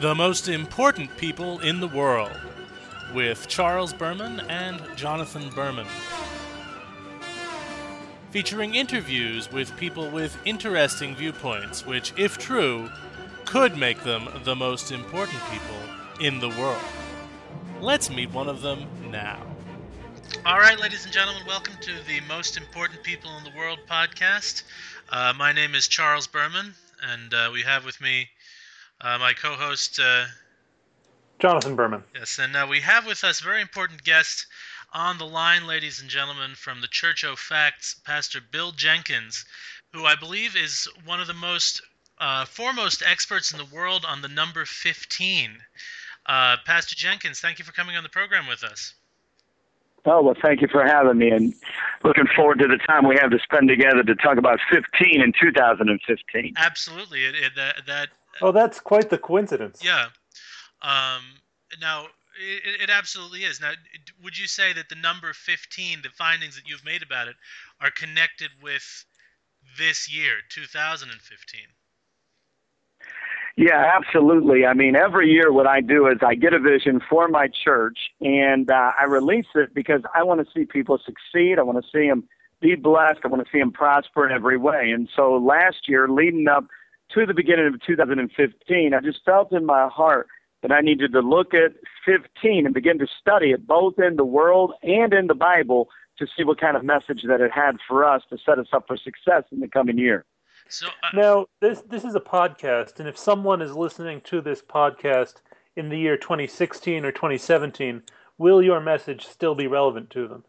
The most important people in the world with Charles Berman and Jonathan Berman. Featuring interviews with people with interesting viewpoints, which, if true, could make them the most important people in the world. Let's meet one of them now. All right, ladies and gentlemen, welcome to the Most Important People in the World podcast. Uh, my name is Charles Berman, and uh, we have with me uh, my co host, uh, Jonathan Berman. Yes, and uh, we have with us a very important guest on the line, ladies and gentlemen, from the Church of Facts, Pastor Bill Jenkins, who I believe is one of the most uh, foremost experts in the world on the number 15. Uh, Pastor Jenkins, thank you for coming on the program with us. Oh, well, thank you for having me and looking forward to the time we have to spend together to talk about 15 in 2015. Absolutely. It, it, that, that, oh, that's quite the coincidence. Yeah. Um, now, it, it absolutely is. Now, would you say that the number 15, the findings that you've made about it, are connected with this year, 2015? Yeah, absolutely. I mean, every year what I do is I get a vision for my church and uh, I release it because I want to see people succeed. I want to see them be blessed. I want to see them prosper in every way. And so last year, leading up to the beginning of 2015, I just felt in my heart that I needed to look at 15 and begin to study it both in the world and in the Bible to see what kind of message that it had for us to set us up for success in the coming year. So uh, now this this is a podcast, and if someone is listening to this podcast in the year 2016 or 2017, will your message still be relevant to them?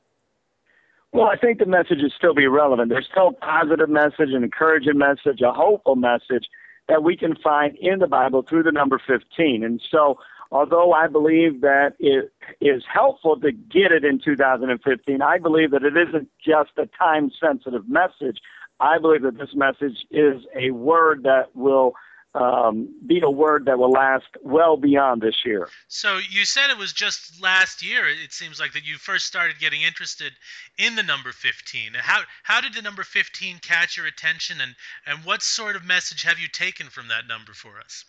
Well, I think the message is still be relevant. There's still a positive message, an encouraging message, a hopeful message that we can find in the Bible through the number 15. And so, although I believe that it is helpful to get it in 2015, I believe that it isn't just a time sensitive message, I believe that this message is a word that will um, be a word that will last well beyond this year. So you said it was just last year. It seems like that you first started getting interested in the number 15. How how did the number 15 catch your attention, and and what sort of message have you taken from that number for us?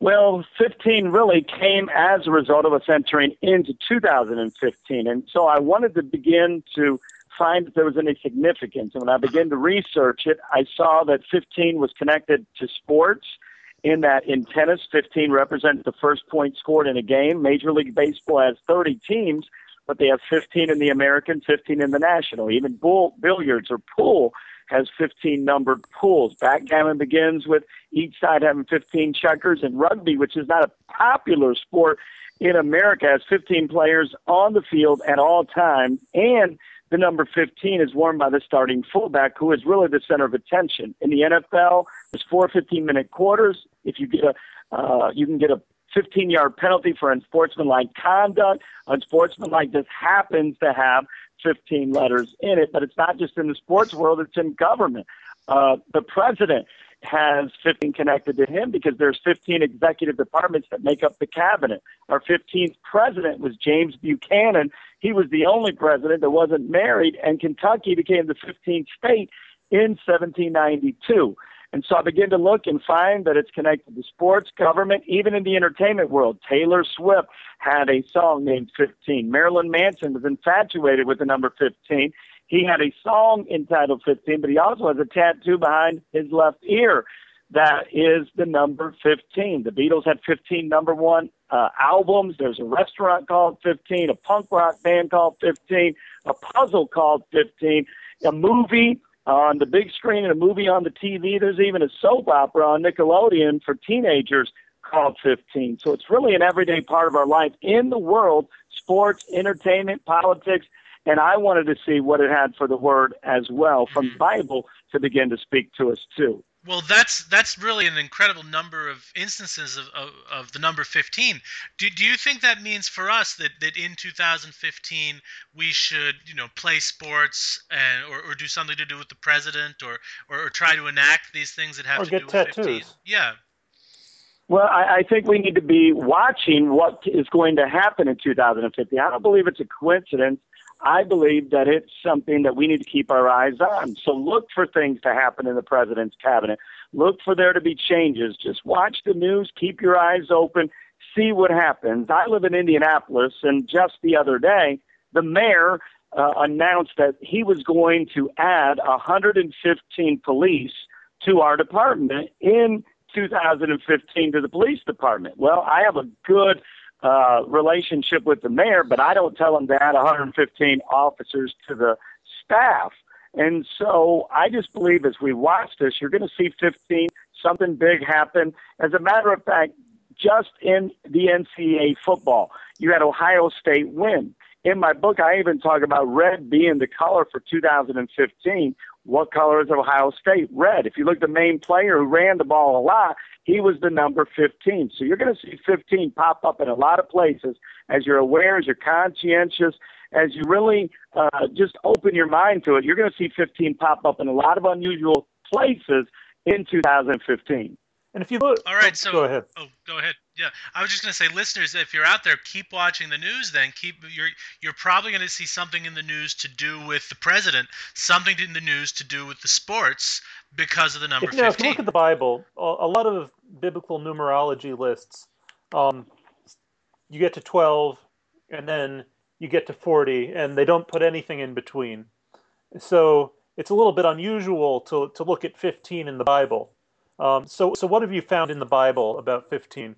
Well, 15 really came as a result of us entering into 2015, and so I wanted to begin to find if there was any significance. And when I began to research it, I saw that 15 was connected to sports. In that, in tennis, 15 represents the first point scored in a game. Major League Baseball has 30 teams, but they have 15 in the American, 15 in the National. Even bull, billiards or pool has 15 numbered pools. Backgammon begins with each side having 15 checkers, and rugby, which is not a popular sport in America, has 15 players on the field at all times. And the number 15 is worn by the starting fullback, who is really the center of attention. In the NFL, there's four 15-minute quarters. If you get a, uh, you can get a 15-yard penalty for unsportsmanlike conduct. Unsportsmanlike just happens to have 15 letters in it, but it's not just in the sports world; it's in government. Uh, the president has 15 connected to him because there's 15 executive departments that make up the cabinet. Our 15th president was James Buchanan. He was the only president that wasn't married, and Kentucky became the 15th state in 1792. And so I began to look and find that it's connected to sports, government, even in the entertainment world. Taylor Swift had a song named 15. Marilyn Manson was infatuated with the number 15. He had a song entitled 15, but he also has a tattoo behind his left ear that is the number 15. The Beatles had 15 number one uh, albums. There's a restaurant called 15, a punk rock band called 15, a puzzle called 15, a movie on the big screen and a movie on the TV. There's even a soap opera on Nickelodeon for teenagers called 15. So it's really an everyday part of our life in the world sports, entertainment, politics, and I wanted to see what it had for the word as well from the Bible to begin to speak to us too. Well, that's that's really an incredible number of instances of, of, of, the number 15. Do, do you think that means for us that, that in 2015 we should, you know, play sports and or, or do something to do with the president or, or, or try to enact these things that have or to get do with tattoos. 15? Yeah. Well, I, I think we need to be watching what is going to happen in 2015. I don't believe it's a coincidence I believe that it's something that we need to keep our eyes on. So look for things to happen in the president's cabinet. Look for there to be changes. Just watch the news, keep your eyes open, see what happens. I live in Indianapolis, and just the other day, the mayor uh, announced that he was going to add 115 police to our department in 2015 to the police department. Well, I have a good uh, relationship with the mayor, but I don't tell him to add 115 officers to the staff. And so I just believe as we watch this, you're going to see 15, something big happen. As a matter of fact, just in the NCAA football, you had Ohio State win. In my book, I even talk about red being the color for 2015. What color is Ohio State? Red. If you look at the main player who ran the ball a lot, he was the number 15. So you're going to see 15 pop up in a lot of places as you're aware, as you're conscientious, as you really uh, just open your mind to it. You're going to see 15 pop up in a lot of unusual places in 2015. And if you look, all right, oh, so go ahead. Oh, go ahead. Yeah, I was just going to say, listeners, if you're out there, keep watching the news. Then keep you're you're probably going to see something in the news to do with the president, something in the news to do with the sports because of the number if, you know, 15. If you look at the Bible, a lot of biblical numerology lists, um, you get to 12, and then you get to 40, and they don't put anything in between. So it's a little bit unusual to to look at 15 in the Bible. Um, so, so what have you found in the Bible about 15?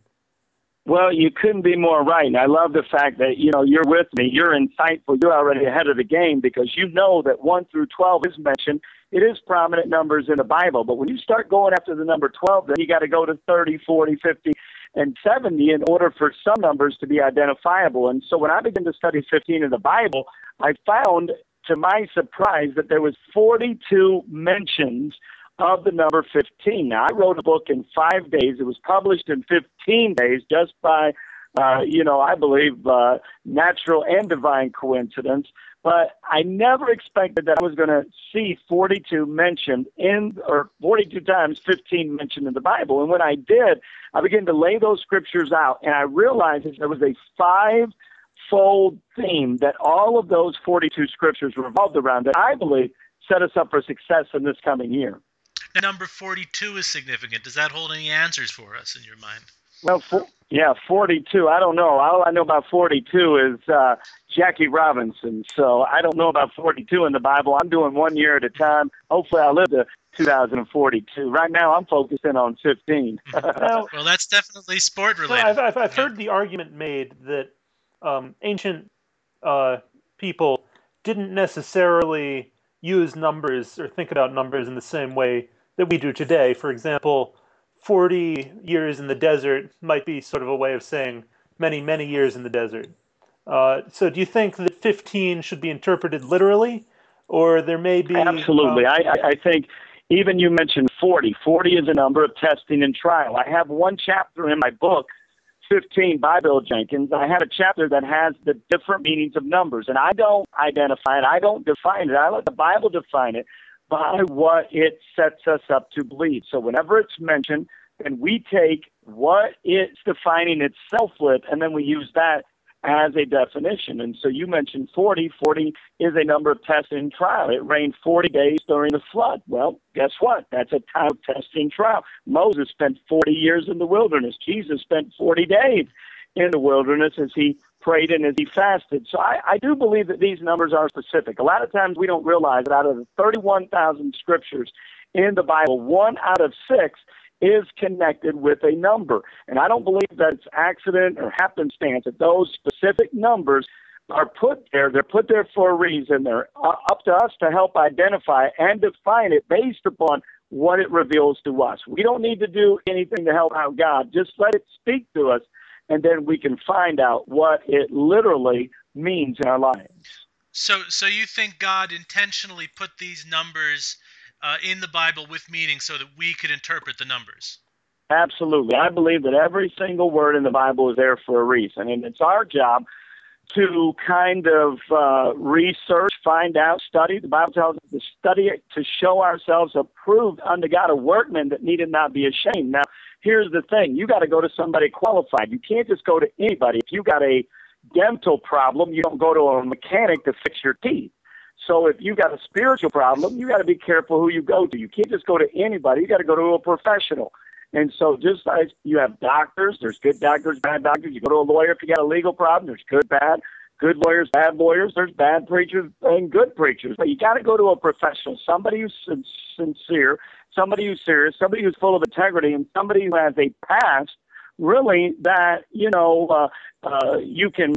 Well, you couldn't be more right. And I love the fact that, you know, you're with me. You're insightful. You're already ahead of the game because you know that 1 through 12 is mentioned. It is prominent numbers in the Bible. But when you start going after the number 12, then you got to go to 30, 40, 50, and 70 in order for some numbers to be identifiable. And so when I began to study 15 in the Bible, I found, to my surprise, that there was 42 mentions – of the number 15. Now, I wrote a book in five days. It was published in 15 days just by, uh, you know, I believe uh, natural and divine coincidence. But I never expected that I was going to see 42 mentioned in, or 42 times 15 mentioned in the Bible. And when I did, I began to lay those scriptures out, and I realized that there was a five fold theme that all of those 42 scriptures revolved around that I believe set us up for success in this coming year. Now, number 42 is significant. Does that hold any answers for us in your mind? Well, for, yeah, 42. I don't know. All I know about 42 is uh, Jackie Robinson. So I don't know about 42 in the Bible. I'm doing one year at a time. Hopefully, I'll live to 2042. Right now, I'm focusing on 15. now, well, that's definitely sport related. I've, I've, I've heard the argument made that um, ancient uh, people didn't necessarily use numbers or think about numbers in the same way that we do today. For example, 40 years in the desert might be sort of a way of saying many, many years in the desert. Uh, so do you think that 15 should be interpreted literally, or there may be. Absolutely. Um, I, I think even you mentioned 40. 40 is a number of testing and trial. I have one chapter in my book 15 by Bill Jenkins, I have a chapter that has the different meanings of numbers. And I don't identify it, I don't define it. I let the Bible define it by what it sets us up to believe. So whenever it's mentioned, then we take what it's defining itself with, and then we use that as a definition. And so you mentioned 40. 40 is a number of tests in trial. It rained 40 days during the flood. Well, guess what? That's a time of testing trial. Moses spent 40 years in the wilderness. Jesus spent 40 days in the wilderness as he prayed and as he fasted. So I, I do believe that these numbers are specific. A lot of times we don't realize that out of the 31,000 scriptures in the Bible, one out of six is connected with a number. And I don't believe that it's accident or happenstance that those specific numbers are put there. They're put there for a reason. They're uh, up to us to help identify and define it based upon what it reveals to us. We don't need to do anything to help out God. Just let it speak to us and then we can find out what it literally means in our lives. So, so you think God intentionally put these numbers uh, in the Bible with meaning so that we could interpret the numbers? Absolutely. I believe that every single word in the Bible is there for a reason, and it's our job to kind of uh, research, find out, study. The Bible tells us to study it to show ourselves approved unto God, a workman that needed not be ashamed. Now, here's the thing you got to go to somebody qualified. You can't just go to anybody. If you got a dental problem, you don't go to a mechanic to fix your teeth. So if you got a spiritual problem, you got to be careful who you go to. You can't just go to anybody. You got to go to a professional. And so just like you have doctors, there's good doctors, bad doctors. You go to a lawyer if you got a legal problem. There's good, bad, good lawyers, bad lawyers. There's bad preachers and good preachers. But you got to go to a professional, somebody who's sincere, somebody who's serious, somebody who's full of integrity, and somebody who has a past really that you know uh, uh, you can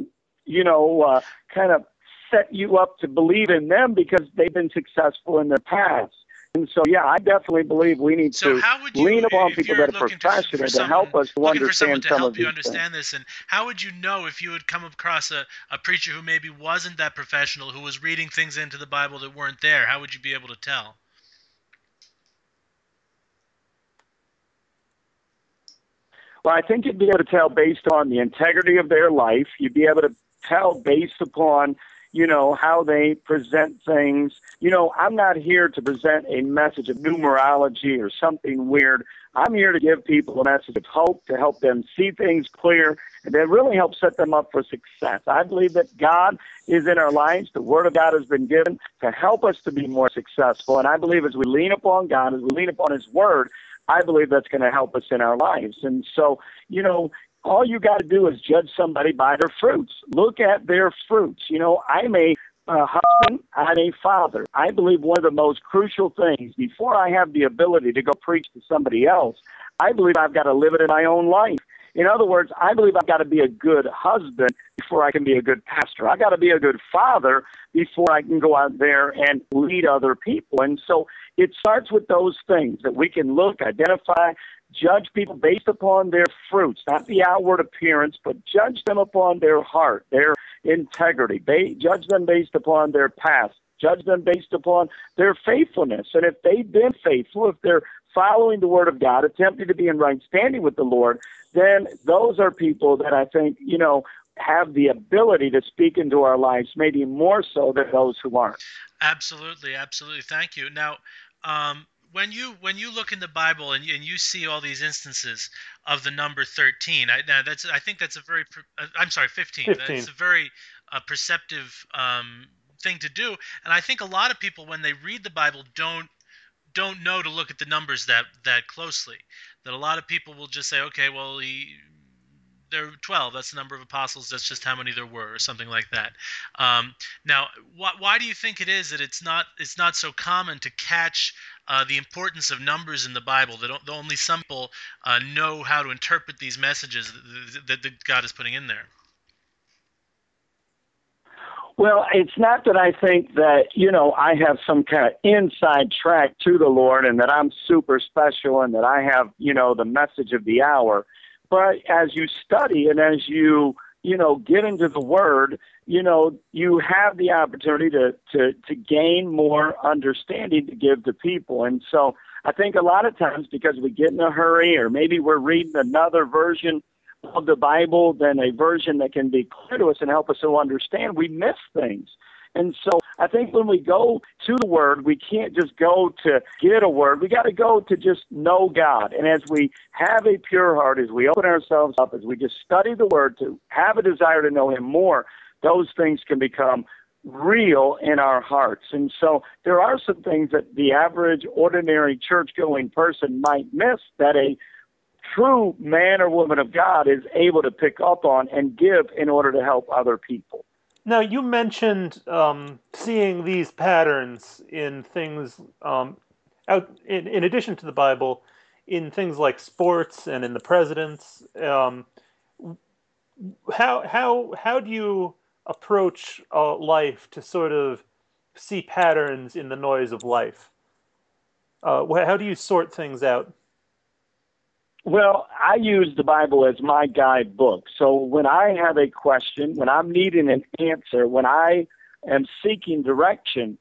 you know uh, kind of set you up to believe in them because they've been successful in the past. And so, yeah, I definitely believe we need so to you, lean upon people that are professional to, to help us to for someone understand to some help of you understand things. this, and how would you know if you had come across a, a preacher who maybe wasn't that professional, who was reading things into the Bible that weren't there? How would you be able to tell? Well, I think you'd be able to tell based on the integrity of their life. You'd be able to tell based upon, you know, how they present things. You know, I'm not here to present a message of numerology or something weird. I'm here to give people a message of hope, to help them see things clear, and to really help set them up for success. I believe that God is in our lives. The Word of God has been given to help us to be more successful. And I believe as we lean upon God, as we lean upon His Word, I believe that's going to help us in our lives. And so, you know, all you got to do is judge somebody by their fruits. Look at their fruits. You know, I'm a uh, husband, I'm a father. I believe one of the most crucial things before I have the ability to go preach to somebody else, I believe I've got to live it in my own life. In other words, I believe I've got to be a good husband before I can be a good pastor. I've got to be a good father before I can go out there and lead other people. And so it starts with those things that we can look, identify, judge people based upon their fruits, not the outward appearance, but judge them upon their heart, their integrity. Ba- judge them based upon their past. Judge them based upon their faithfulness. And if they've been faithful, if they're following the word of God, attempting to be in right standing with the Lord, then those are people that I think, you know, have the ability to speak into our lives, maybe more so than those who aren't. Absolutely, absolutely. Thank you. Now, um, when you when you look in the Bible and you, and you see all these instances of the number thirteen, I, now that's I think that's a very uh, I'm sorry, fifteen. 15. That's a very uh, perceptive um, thing to do, and I think a lot of people when they read the Bible don't don't know to look at the numbers that that closely. That a lot of people will just say, okay, well, he, there are 12 that's the number of apostles that's just how many there were or something like that um, now wh- why do you think it is that it's not it's not so common to catch uh, the importance of numbers in the bible that only some people uh, know how to interpret these messages that, that, that god is putting in there Well, it's not that I think that, you know, I have some kind of inside track to the Lord and that I'm super special and that I have, you know, the message of the hour. But as you study and as you, you know, get into the word, you know, you have the opportunity to, to, to gain more understanding to give to people. And so I think a lot of times because we get in a hurry or maybe we're reading another version of the Bible than a version that can be clear to us and help us to understand, we miss things. And so I think when we go to the Word, we can't just go to get a word. We got to go to just know God. And as we have a pure heart, as we open ourselves up, as we just study the Word to have a desire to know Him more, those things can become real in our hearts. And so there are some things that the average, ordinary church going person might miss that a true man or woman of God is able to pick up on and give in order to help other people. Now, you mentioned um, seeing these patterns in things um, out in, in addition to the Bible, in things like sports and in the presidents. Um, how how how do you approach uh, life to sort of see patterns in the noise of life? Uh, how do you sort things out? Well, I use the Bible as my guidebook. So when I have a question, when I'm needing an answer, when I am seeking direction,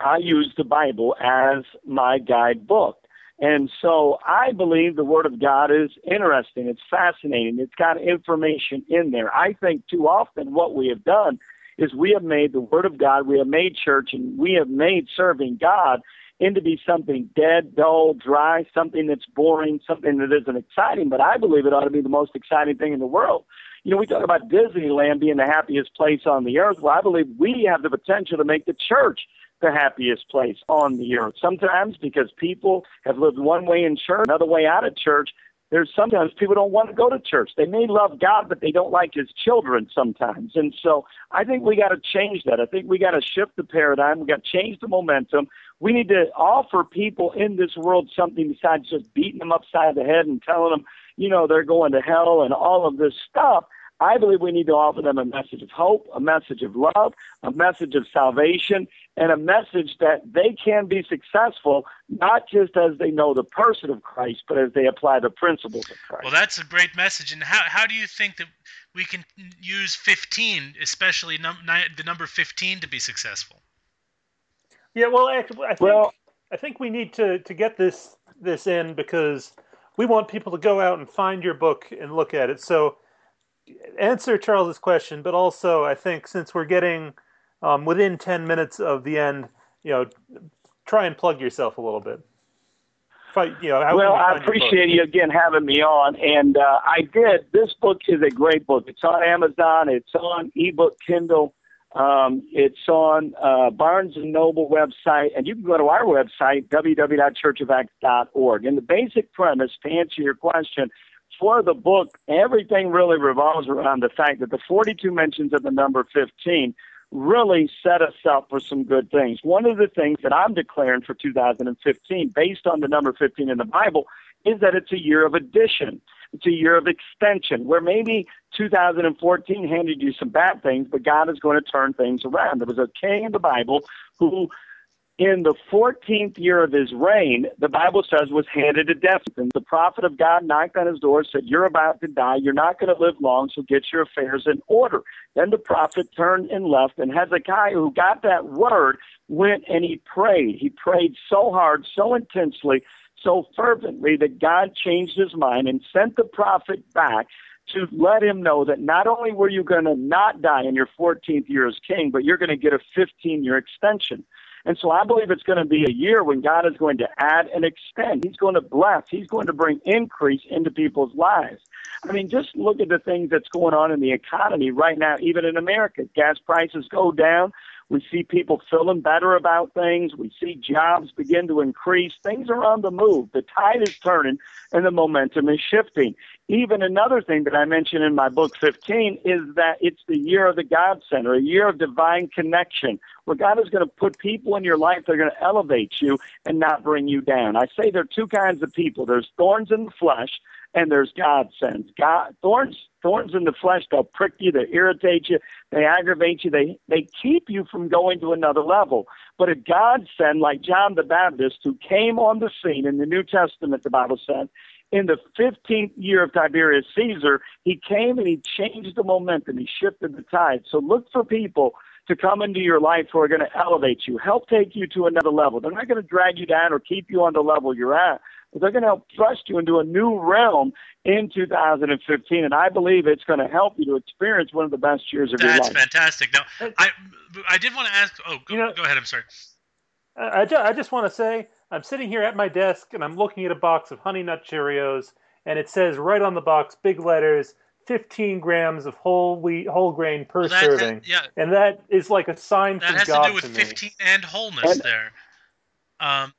I use the Bible as my guidebook. And so I believe the Word of God is interesting. It's fascinating. It's got information in there. I think too often what we have done is we have made the Word of God, we have made church, and we have made serving God into be something dead, dull, dry, something that's boring, something that isn't exciting. But I believe it ought to be the most exciting thing in the world. You know, we talk about Disneyland being the happiest place on the earth. Well, I believe we have the potential to make the church the happiest place on the earth. Sometimes because people have lived one way in church, another way out of church, there's sometimes people don't want to go to church. They may love God, but they don't like his children sometimes. And so I think we got to change that. I think we got to shift the paradigm. We got to change the momentum. We need to offer people in this world something besides just beating them upside the head and telling them, you know, they're going to hell and all of this stuff. I believe we need to offer them a message of hope, a message of love, a message of salvation, and a message that they can be successful, not just as they know the person of Christ, but as they apply the principles of Christ. Well, that's a great message. And how, how do you think that we can use 15, especially num- the number 15, to be successful? Yeah, well, actually, I think, well, I think we need to, to get this this in because we want people to go out and find your book and look at it. So answer Charles's question, but also I think since we're getting um, within ten minutes of the end, you know, try and plug yourself a little bit. you know, well, I appreciate you again having me on, and uh, I did. This book is a great book. It's on Amazon. It's on ebook Kindle. Um, it's on uh, Barnes and Noble website, and you can go to our website www.churchofact.org. And the basic premise, to answer your question, for the book, everything really revolves around the fact that the 42 mentions of the number 15 really set us up for some good things. One of the things that I'm declaring for 2015, based on the number 15 in the Bible, is that it's a year of addition. It's a year of extension, where maybe 2014 handed you some bad things, but God is going to turn things around. There was a king in the Bible who in the 14th year of his reign, the Bible says, was handed to death. And the prophet of God knocked on his door, said, You're about to die. You're not going to live long, so get your affairs in order. Then the prophet turned and left, and Hezekiah, who got that word, went and he prayed. He prayed so hard, so intensely, so fervently that God changed his mind and sent the prophet back to let him know that not only were you going to not die in your 14th year as king, but you're going to get a 15 year extension. And so I believe it's going to be a year when God is going to add and extend. He's going to bless. He's going to bring increase into people's lives. I mean, just look at the things that's going on in the economy right now, even in America. Gas prices go down. We see people feeling better about things. We see jobs begin to increase. Things are on the move. The tide is turning and the momentum is shifting. Even another thing that I mentioned in my book 15 is that it's the year of the God Center, a year of divine connection, where God is going to put people in your life that are going to elevate you and not bring you down. I say there are two kinds of people there's thorns in the flesh and there's God sends. God thorns thorns in the flesh, they'll prick you, they irritate you, they aggravate you, they they keep you from going to another level. But a God send like John the Baptist, who came on the scene in the New Testament, the Bible said, in the 15th year of Tiberius Caesar, he came and he changed the momentum. He shifted the tide. So look for people to come into your life who are going to elevate you, help take you to another level. They're not going to drag you down or keep you on the level you're at, but they're going to help thrust you into a new realm in 2015. And I believe it's going to help you to experience one of the best years of That's your life. That's fantastic. Now, I, I did want to ask. Oh, go, you know, go ahead. I'm sorry. I, just, I just want to say I'm sitting here at my desk and I'm looking at a box of Honey Nut Cheerios, and it says right on the box, big letters, 15 grams of whole wheat, whole grain per well, serving. yeah. And that is like a sign that from God That has to do with to 15 and wholeness and, there. Um,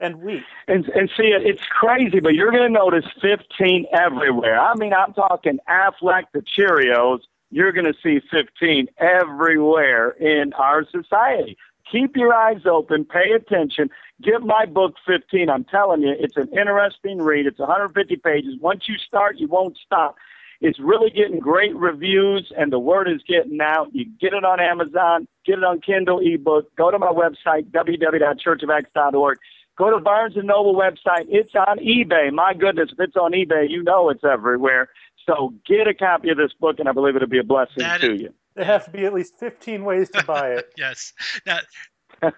and wheat. And and see, it's crazy, but you're going to notice 15 everywhere. I mean, I'm talking Aflac the Cheerios. You're going to see 15 everywhere in our society. Keep your eyes open, pay attention. Get my book 15. I'm telling you, it's an interesting read. It's 150 pages. Once you start, you won't stop. It's really getting great reviews, and the word is getting out. You get it on Amazon, get it on Kindle ebook. Go to my website, www.churchofacts.org. Go to Barnes and Noble website. It's on eBay. My goodness, if it's on eBay, you know it's everywhere. So get a copy of this book, and I believe it'll be a blessing that to is, you. There have to be at least 15 ways to buy it. yes. Now,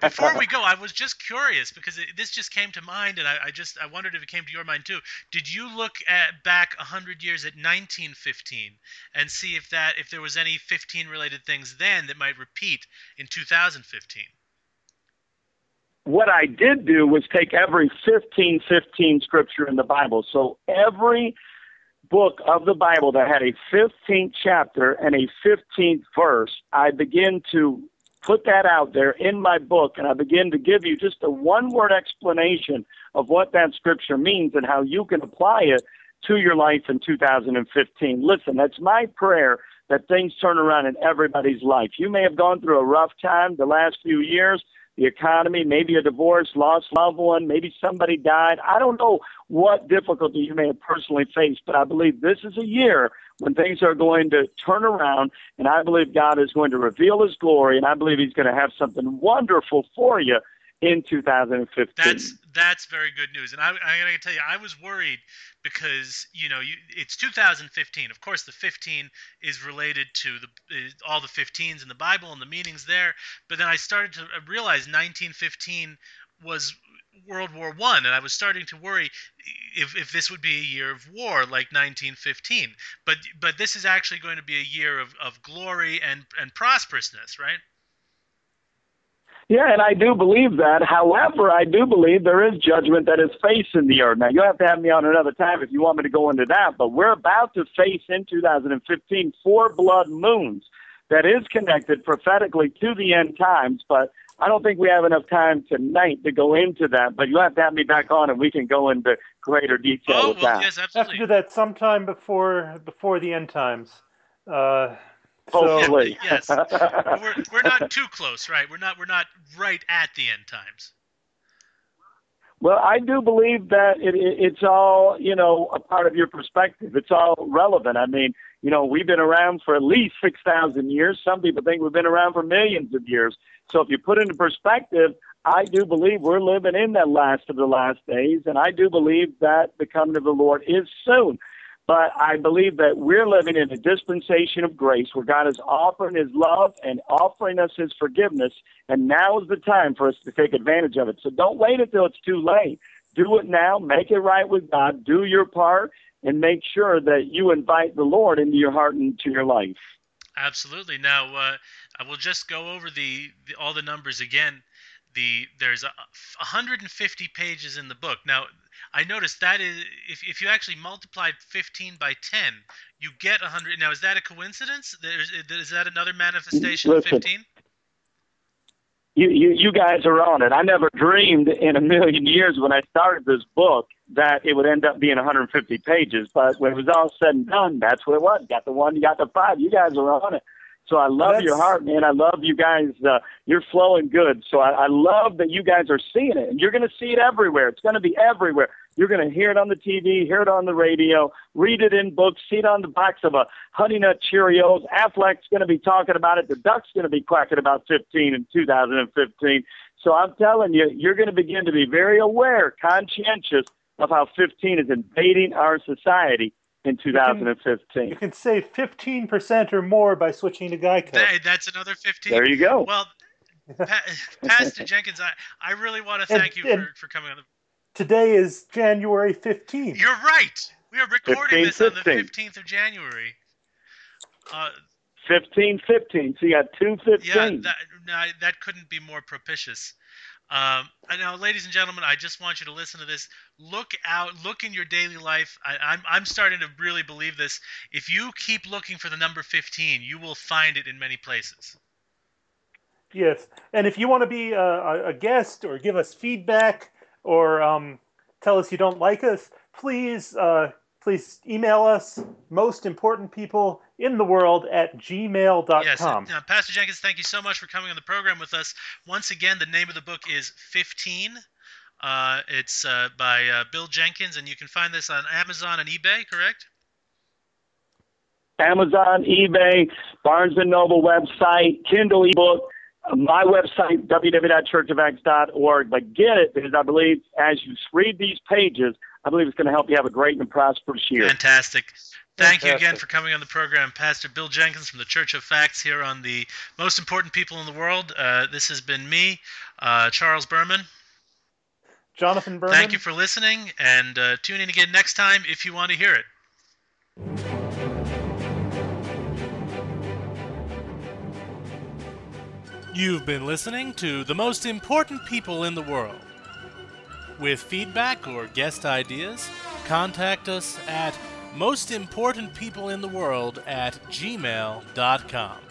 before we go, I was just curious because it, this just came to mind, and I, I, just I wondered if it came to your mind too. Did you look at back hundred years at 1915 and see if that if there was any 15 related things then that might repeat in 2015? What I did do was take every 15 15 scripture in the Bible. So every book of the Bible that had a 15th chapter and a 15th verse, I begin to put that out there in my book and I begin to give you just a one word explanation of what that scripture means and how you can apply it to your life in 2015. Listen, that's my prayer that things turn around in everybody's life. You may have gone through a rough time the last few years, the economy, maybe a divorce, lost loved one, maybe somebody died. I don't know what difficulty you may have personally faced, but I believe this is a year when things are going to turn around, and I believe God is going to reveal His glory, and I believe He's going to have something wonderful for you in 2015. That's that's very good news, and I, I gotta tell you, I was worried because you know you, it's 2015. Of course, the 15 is related to the all the 15s in the Bible and the meanings there. But then I started to uh, realize 1915 was World War One, and I was starting to worry if, if this would be a year of war like 1915. But but this is actually going to be a year of, of glory and and prosperousness, right? Yeah, and I do believe that. However, I do believe there is judgment that is facing the earth. Now, you'll have to have me on another time if you want me to go into that, but we're about to face in 2015 four blood moons that is connected prophetically to the end times, but I don't think we have enough time tonight to go into that, but you'll have to have me back on and we can go into greater detail oh, with well, that. Yes, have to do that sometime before before the end times. Uh, Oh, so yes, we're, we're not too close, right? We're not we're not right at the end times. Well, I do believe that it, it, it's all, you know, a part of your perspective. It's all relevant. I mean, you know, we've been around for at least 6,000 years. Some people think we've been around for millions of years. So if you put it into perspective, I do believe we're living in that last of the last days, and I do believe that the coming of the Lord is soon. But I believe that we're living in a dispensation of grace where God is offering His love and offering us His forgiveness, and now is the time for us to take advantage of it. So don't wait until it's too late. Do it now, make it right with God, do your part, and make sure that you invite the Lord into your heart and into your life. Absolutely. Now, uh, I will just go over the, the all the numbers again. The there's a, 150 pages in the book. Now, I noticed that is if if you actually multiply 15 by 10, you get 100. Now, is that a coincidence? There's, is that another manifestation Listen. of 15? you, you you guys are on it. I never dreamed in a million years when I started this book that it would end up being 150 pages. But when it was all said and done, that's what it was. Got the one, you got the five. You guys are on it. So I love your heart, man. I love you guys. Uh, you're flowing good. So I, I love that you guys are seeing it, and you're going to see it everywhere. It's going to be everywhere. You're going to hear it on the TV, hear it on the radio, read it in books, see it on the box of a Honey Nut Cheerios. Aflac's going to be talking about it. The Duck's going to be quacking about 15 in 2015. So I'm telling you, you're going to begin to be very aware, conscientious of how 15 is invading our society in 2015. you can save 15% or more by switching to Geico. That, that's another 15. There you go. Well, pa- Pastor Jenkins, I, I really want to And- thank you and- for, for coming on the. Today is January 15th. You're right. We are recording 15, this on the 15th of January. Uh, 15, 15. So you got two 15. yeah, that, no, that couldn't be more propitious. Um, now, ladies and gentlemen, I just want you to listen to this. Look out, look in your daily life. I, I'm, I'm starting to really believe this. If you keep looking for the number 15, you will find it in many places. Yes, and if you want to be a- a guest or give us feedback or um, tell us you don't like us, please uh, please email us. Most important people in the world at gmail.com. Yes, uh, Pastor Jenkins, thank you so much for coming on the program with us. Once again, the name of the book is 15. Uh, it's uh, by uh, Bill Jenkins, and you can find this on Amazon and eBay, correct? Amazon, eBay, Barnes and Noble website, Kindle ebook, my website, www.churchofacts.org. But get it because I believe as you read these pages, I believe it's going to help you have a great and prosperous year. Fantastic. Thank you again for coming on the program, Pastor Bill Jenkins from the Church of Facts here on the most important people in the world. Uh, this has been me, uh, Charles Berman. Jonathan Berman. Thank you for listening, and uh, tune in again next time if you want to hear it. You've been listening to The Most Important People in the World. With feedback or guest ideas, contact us at most important people in the world at gmail.com.